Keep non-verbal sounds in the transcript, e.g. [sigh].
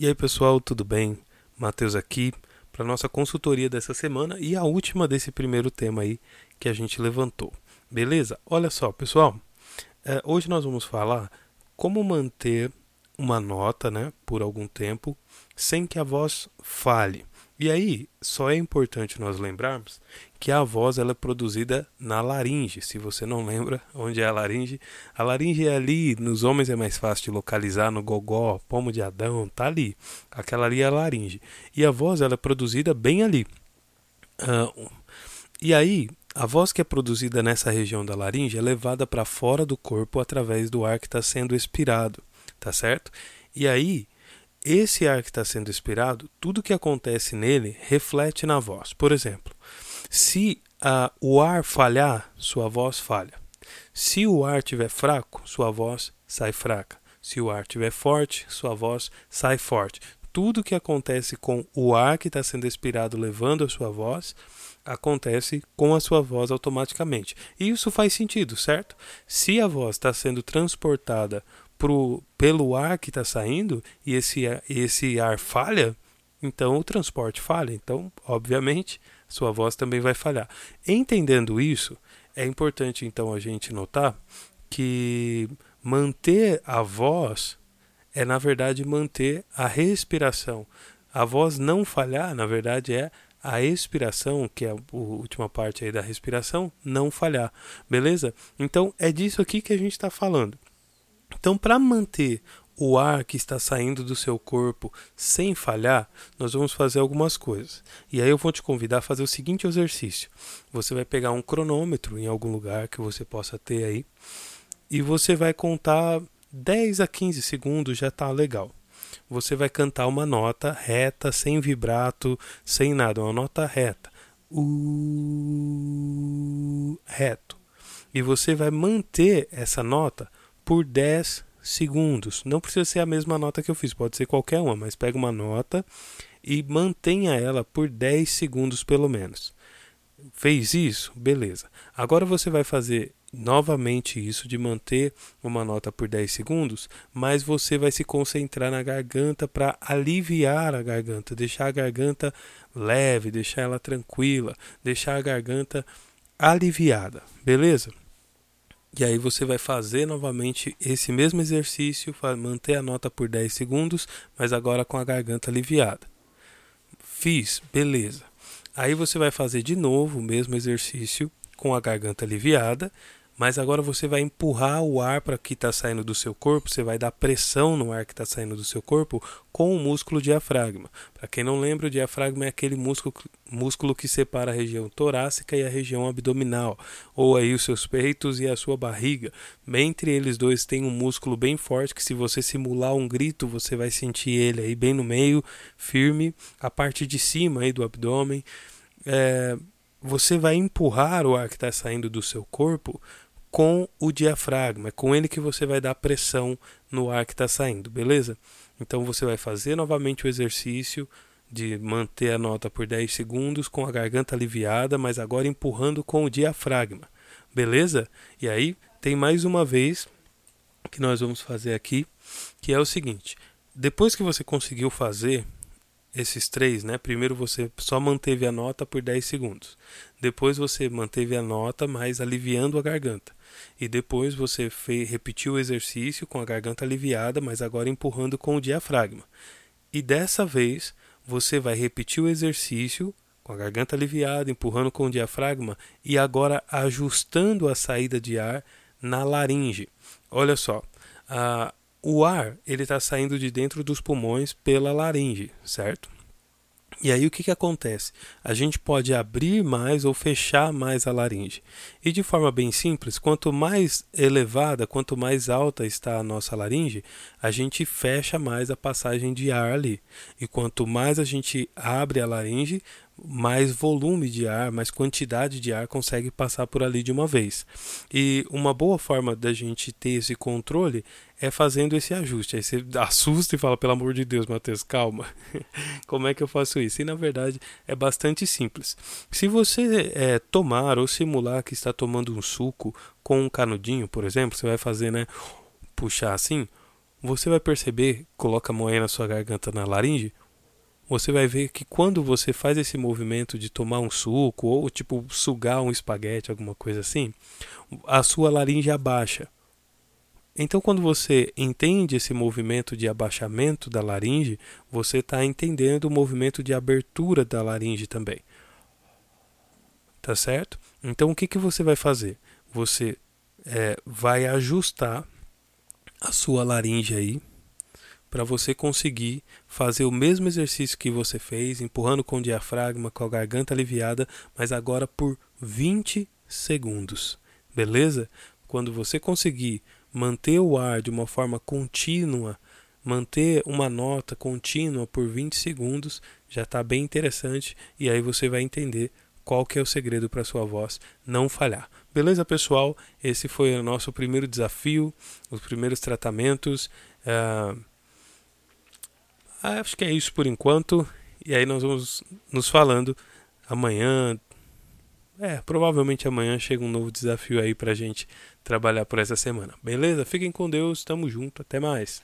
E aí, pessoal, tudo bem? Matheus aqui para nossa consultoria dessa semana e a última desse primeiro tema aí que a gente levantou. Beleza? Olha só, pessoal. É, hoje nós vamos falar como manter uma nota, né, por algum tempo, sem que a voz falhe. E aí, só é importante nós lembrarmos que a voz ela é produzida na laringe. Se você não lembra [laughs] onde é a laringe, a laringe é ali, nos homens é mais fácil de localizar, no gogó, pomo de Adão, tá ali. Aquela ali é a laringe. E a voz ela é produzida bem ali. Uh, e aí, a voz que é produzida nessa região da laringe é levada para fora do corpo através do ar que está sendo expirado, tá certo? E aí, esse ar que está sendo expirado, tudo que acontece nele reflete na voz. Por exemplo, se uh, o ar falhar, sua voz falha. Se o ar estiver fraco, sua voz sai fraca. Se o ar estiver forte, sua voz sai forte. Tudo que acontece com o ar que está sendo expirado levando a sua voz acontece com a sua voz automaticamente. E isso faz sentido, certo? Se a voz está sendo transportada pro, pelo ar que está saindo e esse, esse ar falha, então o transporte falha. Então, obviamente, sua voz também vai falhar. Entendendo isso, é importante então a gente notar que manter a voz é na verdade manter a respiração. A voz não falhar, na verdade, é a expiração, que é a última parte aí da respiração, não falhar. Beleza? Então é disso aqui que a gente está falando. Então, para manter o ar que está saindo do seu corpo sem falhar, nós vamos fazer algumas coisas. E aí eu vou te convidar a fazer o seguinte exercício: você vai pegar um cronômetro em algum lugar que você possa ter aí e você vai contar 10 a 15 segundos, já está legal. Você vai cantar uma nota reta, sem vibrato, sem nada, uma nota reta. Uh, reto. E você vai manter essa nota por 10 segundos. Não precisa ser a mesma nota que eu fiz, pode ser qualquer uma, mas pega uma nota e mantenha ela por 10 segundos pelo menos. Fez isso? Beleza. Agora você vai fazer novamente isso de manter uma nota por 10 segundos, mas você vai se concentrar na garganta para aliviar a garganta, deixar a garganta leve, deixar ela tranquila, deixar a garganta aliviada, beleza? E aí você vai fazer novamente esse mesmo exercício, manter a nota por 10 segundos, mas agora com a garganta aliviada. Fiz, beleza. Aí você vai fazer de novo o mesmo exercício com a garganta aliviada mas agora você vai empurrar o ar para que está saindo do seu corpo, você vai dar pressão no ar que está saindo do seu corpo com o músculo diafragma. Para quem não lembra, o diafragma é aquele músculo, músculo que separa a região torácica e a região abdominal, ou aí os seus peitos e a sua barriga. Entre eles dois tem um músculo bem forte que se você simular um grito, você vai sentir ele aí bem no meio, firme, a parte de cima aí do abdômen. É, você vai empurrar o ar que está saindo do seu corpo com o diafragma. É com ele que você vai dar pressão no ar que está saindo, beleza? Então você vai fazer novamente o exercício de manter a nota por 10 segundos com a garganta aliviada, mas agora empurrando com o diafragma, beleza? E aí tem mais uma vez que nós vamos fazer aqui, que é o seguinte: depois que você conseguiu fazer esses três, né? Primeiro você só manteve a nota por 10 segundos. Depois você manteve a nota, mas aliviando a garganta. E depois você fez, repetiu o exercício com a garganta aliviada, mas agora empurrando com o diafragma. E dessa vez você vai repetir o exercício com a garganta aliviada, empurrando com o diafragma e agora ajustando a saída de ar na laringe. Olha só, a, o ar ele está saindo de dentro dos pulmões pela laringe, certo? E aí o que, que acontece? A gente pode abrir mais ou fechar mais a laringe. E de forma bem simples, quanto mais elevada, quanto mais alta está a nossa laringe, a gente fecha mais a passagem de ar ali. E quanto mais a gente abre a laringe, mais volume de ar, mais quantidade de ar consegue passar por ali de uma vez. E uma boa forma da gente ter esse controle é fazendo esse ajuste. Aí você [laughs] assusta e fala, pelo amor de Deus, Matheus, calma. [laughs] Como é que eu faço isso? E na verdade é bastante simples. Se você é, tomar ou simular que está tomando um suco com um canudinho, por exemplo, você vai fazer, né? Puxar assim você vai perceber, coloca a moeda na sua garganta na laringe, você vai ver que quando você faz esse movimento de tomar um suco ou tipo sugar um espaguete, alguma coisa assim, a sua laringe abaixa. Então, quando você entende esse movimento de abaixamento da laringe, você está entendendo o movimento de abertura da laringe também. Tá certo? Então, o que, que você vai fazer? Você é, vai ajustar a sua laringe aí para você conseguir fazer o mesmo exercício que você fez, empurrando com o diafragma, com a garganta aliviada, mas agora por 20 segundos. Beleza? Quando você conseguir manter o ar de uma forma contínua, manter uma nota contínua por 20 segundos, já está bem interessante e aí você vai entender qual que é o segredo para sua voz não falhar. Beleza, pessoal? Esse foi o nosso primeiro desafio, os primeiros tratamentos. Uh, acho que é isso por enquanto. E aí nós vamos nos falando amanhã. É, provavelmente amanhã chega um novo desafio aí pra gente trabalhar por essa semana. Beleza? Fiquem com Deus, tamo junto, até mais.